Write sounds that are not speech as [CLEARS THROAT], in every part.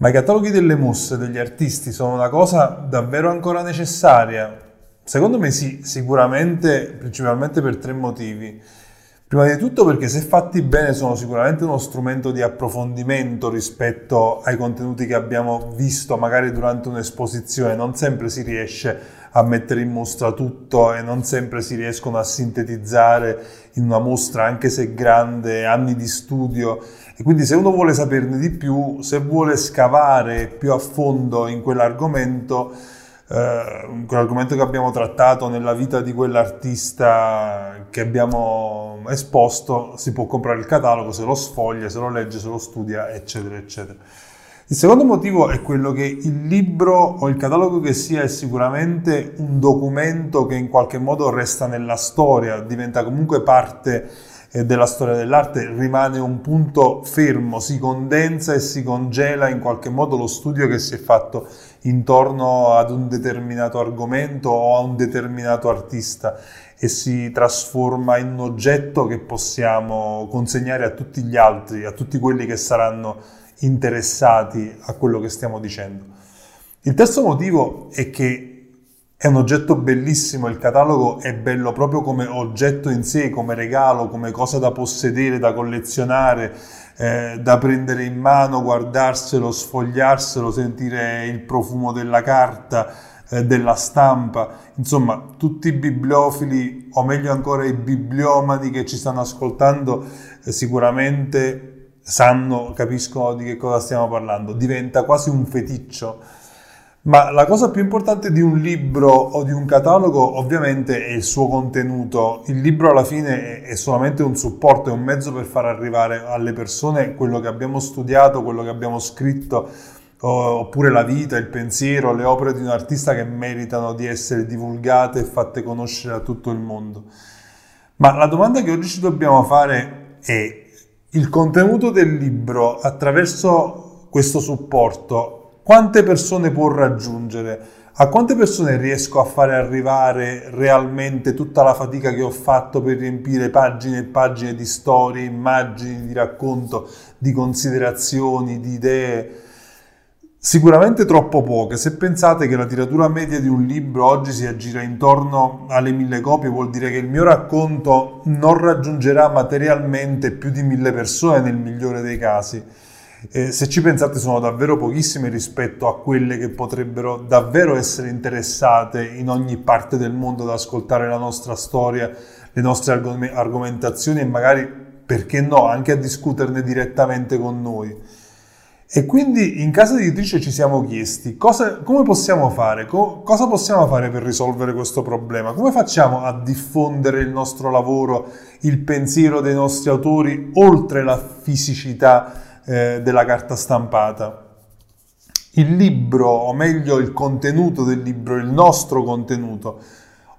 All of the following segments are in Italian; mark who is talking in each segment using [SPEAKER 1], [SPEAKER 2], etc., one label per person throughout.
[SPEAKER 1] Ma i cataloghi delle mostre degli artisti sono una cosa davvero ancora necessaria? Secondo me sì, sicuramente, principalmente per tre motivi. Prima di tutto perché se fatti bene sono sicuramente uno strumento di approfondimento rispetto ai contenuti che abbiamo visto magari durante un'esposizione. Non sempre si riesce a mettere in mostra tutto e non sempre si riescono a sintetizzare in una mostra, anche se grande, anni di studio e quindi se uno vuole saperne di più, se vuole scavare più a fondo in quell'argomento, eh, quell'argomento che abbiamo trattato nella vita di quell'artista che abbiamo esposto, si può comprare il catalogo, se lo sfoglia, se lo legge, se lo studia, eccetera, eccetera. Il secondo motivo è quello che il libro o il catalogo che sia è sicuramente un documento che in qualche modo resta nella storia, diventa comunque parte della storia dell'arte rimane un punto fermo, si condensa e si congela in qualche modo lo studio che si è fatto intorno ad un determinato argomento o a un determinato artista e si trasforma in un oggetto che possiamo consegnare a tutti gli altri, a tutti quelli che saranno interessati a quello che stiamo dicendo. Il terzo motivo è che è un oggetto bellissimo, il catalogo è bello proprio come oggetto in sé, come regalo, come cosa da possedere, da collezionare, eh, da prendere in mano, guardarselo, sfogliarselo, sentire il profumo della carta, eh, della stampa. Insomma, tutti i bibliofili, o meglio ancora i bibliomani che ci stanno ascoltando, eh, sicuramente sanno, capiscono di che cosa stiamo parlando. Diventa quasi un feticcio ma la cosa più importante di un libro o di un catalogo ovviamente è il suo contenuto. Il libro alla fine è solamente un supporto, è un mezzo per far arrivare alle persone quello che abbiamo studiato, quello che abbiamo scritto, oppure la vita, il pensiero, le opere di un artista che meritano di essere divulgate e fatte conoscere a tutto il mondo. Ma la domanda che oggi ci dobbiamo fare è il contenuto del libro attraverso questo supporto quante persone può raggiungere? A quante persone riesco a fare arrivare realmente tutta la fatica che ho fatto per riempire pagine e pagine di storie, immagini, di racconto, di considerazioni, di idee? Sicuramente troppo poche. Se pensate che la tiratura media di un libro oggi si aggira intorno alle mille copie, vuol dire che il mio racconto non raggiungerà materialmente più di mille persone nel migliore dei casi. Eh, se ci pensate sono davvero pochissime rispetto a quelle che potrebbero davvero essere interessate in ogni parte del mondo ad ascoltare la nostra storia, le nostre argom- argomentazioni e magari, perché no, anche a discuterne direttamente con noi. E quindi in casa editrice ci siamo chiesti cosa, come possiamo fare, co- cosa possiamo fare per risolvere questo problema, come facciamo a diffondere il nostro lavoro, il pensiero dei nostri autori oltre la fisicità eh, della carta stampata. Il libro, o meglio il contenuto del libro, il nostro contenuto,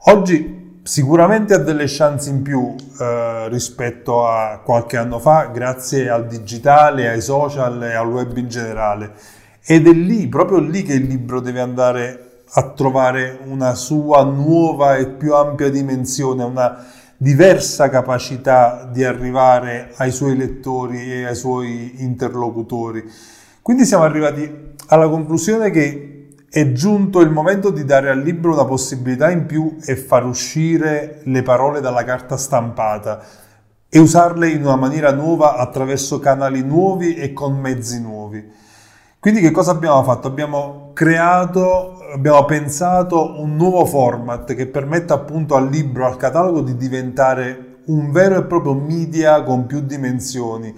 [SPEAKER 1] oggi sicuramente ha delle chance in più eh, rispetto a qualche anno fa, grazie al digitale, ai social e al web in generale. Ed è lì, proprio lì, che il libro deve andare a trovare una sua nuova e più ampia dimensione, una diversa capacità di arrivare ai suoi lettori e ai suoi interlocutori. Quindi siamo arrivati alla conclusione che è giunto il momento di dare al libro una possibilità in più e far uscire le parole dalla carta stampata e usarle in una maniera nuova attraverso canali nuovi e con mezzi nuovi. Quindi che cosa abbiamo fatto? Abbiamo creato, abbiamo pensato un nuovo format che permetta appunto al libro, al catalogo di diventare un vero e proprio media con più dimensioni,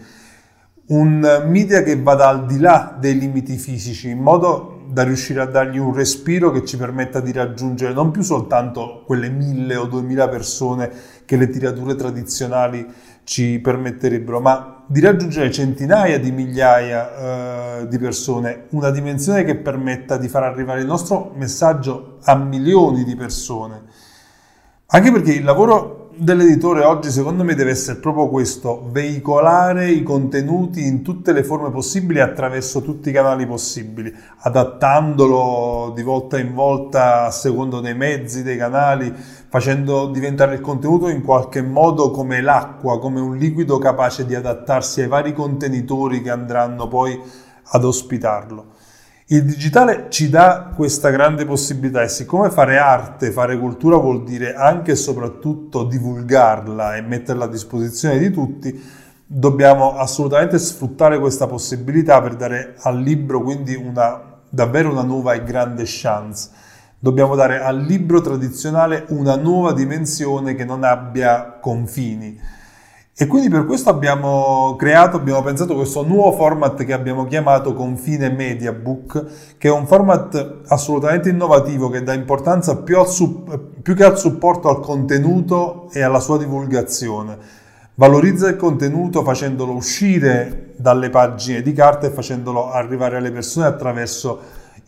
[SPEAKER 1] un media che vada al di là dei limiti fisici, in modo da riuscire a dargli un respiro che ci permetta di raggiungere non più soltanto quelle mille o duemila persone che le tirature tradizionali ci permetterebbero, ma di raggiungere centinaia di migliaia eh, di persone, una dimensione che permetta di far arrivare il nostro messaggio a milioni di persone. Anche perché il lavoro dell'editore oggi secondo me deve essere proprio questo, veicolare i contenuti in tutte le forme possibili attraverso tutti i canali possibili, adattandolo di volta in volta a secondo dei mezzi, dei canali, facendo diventare il contenuto in qualche modo come l'acqua, come un liquido capace di adattarsi ai vari contenitori che andranno poi ad ospitarlo. Il digitale ci dà questa grande possibilità e siccome fare arte, fare cultura vuol dire anche e soprattutto divulgarla e metterla a disposizione di tutti, dobbiamo assolutamente sfruttare questa possibilità per dare al libro quindi una, davvero una nuova e grande chance. Dobbiamo dare al libro tradizionale una nuova dimensione che non abbia confini. E quindi per questo abbiamo creato, abbiamo pensato questo nuovo format che abbiamo chiamato Confine Media Book, che è un format assolutamente innovativo che dà importanza più, al, più che al supporto al contenuto e alla sua divulgazione. Valorizza il contenuto facendolo uscire dalle pagine di carta e facendolo arrivare alle persone attraverso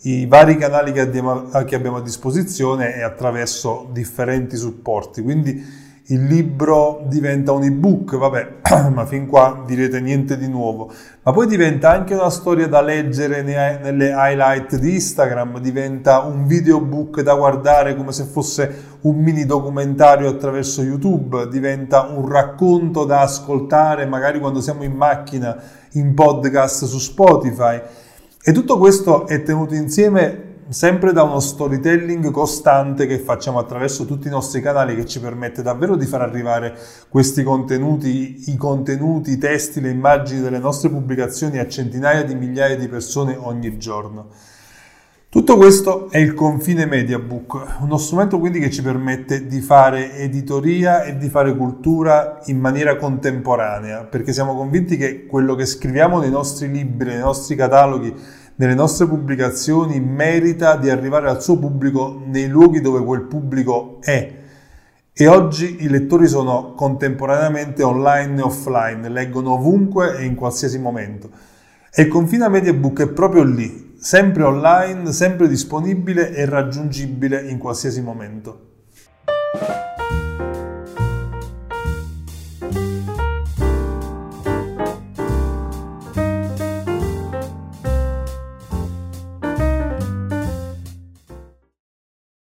[SPEAKER 1] i vari canali che abbiamo, a disposizione e attraverso differenti supporti. Quindi il libro diventa un ebook, vabbè, [CLEARS THROAT] ma fin qua direte niente di nuovo, ma poi diventa anche una storia da leggere nelle highlight di Instagram, diventa un videobook da guardare come se fosse un mini documentario attraverso YouTube, diventa un racconto da ascoltare magari quando siamo in macchina, in podcast su Spotify. E tutto questo è tenuto insieme sempre da uno storytelling costante che facciamo attraverso tutti i nostri canali che ci permette davvero di far arrivare questi contenuti, i contenuti, i testi, le immagini delle nostre pubblicazioni a centinaia di migliaia di persone ogni giorno. Tutto questo è il Confine Media Book, uno strumento quindi che ci permette di fare editoria e di fare cultura in maniera contemporanea, perché siamo convinti che quello che scriviamo nei nostri libri, nei nostri cataloghi, nelle nostre pubblicazioni merita di arrivare al suo pubblico nei luoghi dove quel pubblico è. E oggi i lettori sono contemporaneamente online e offline, leggono ovunque e in qualsiasi momento. E il Confina Media Book è proprio lì, sempre online, sempre disponibile e raggiungibile in qualsiasi momento.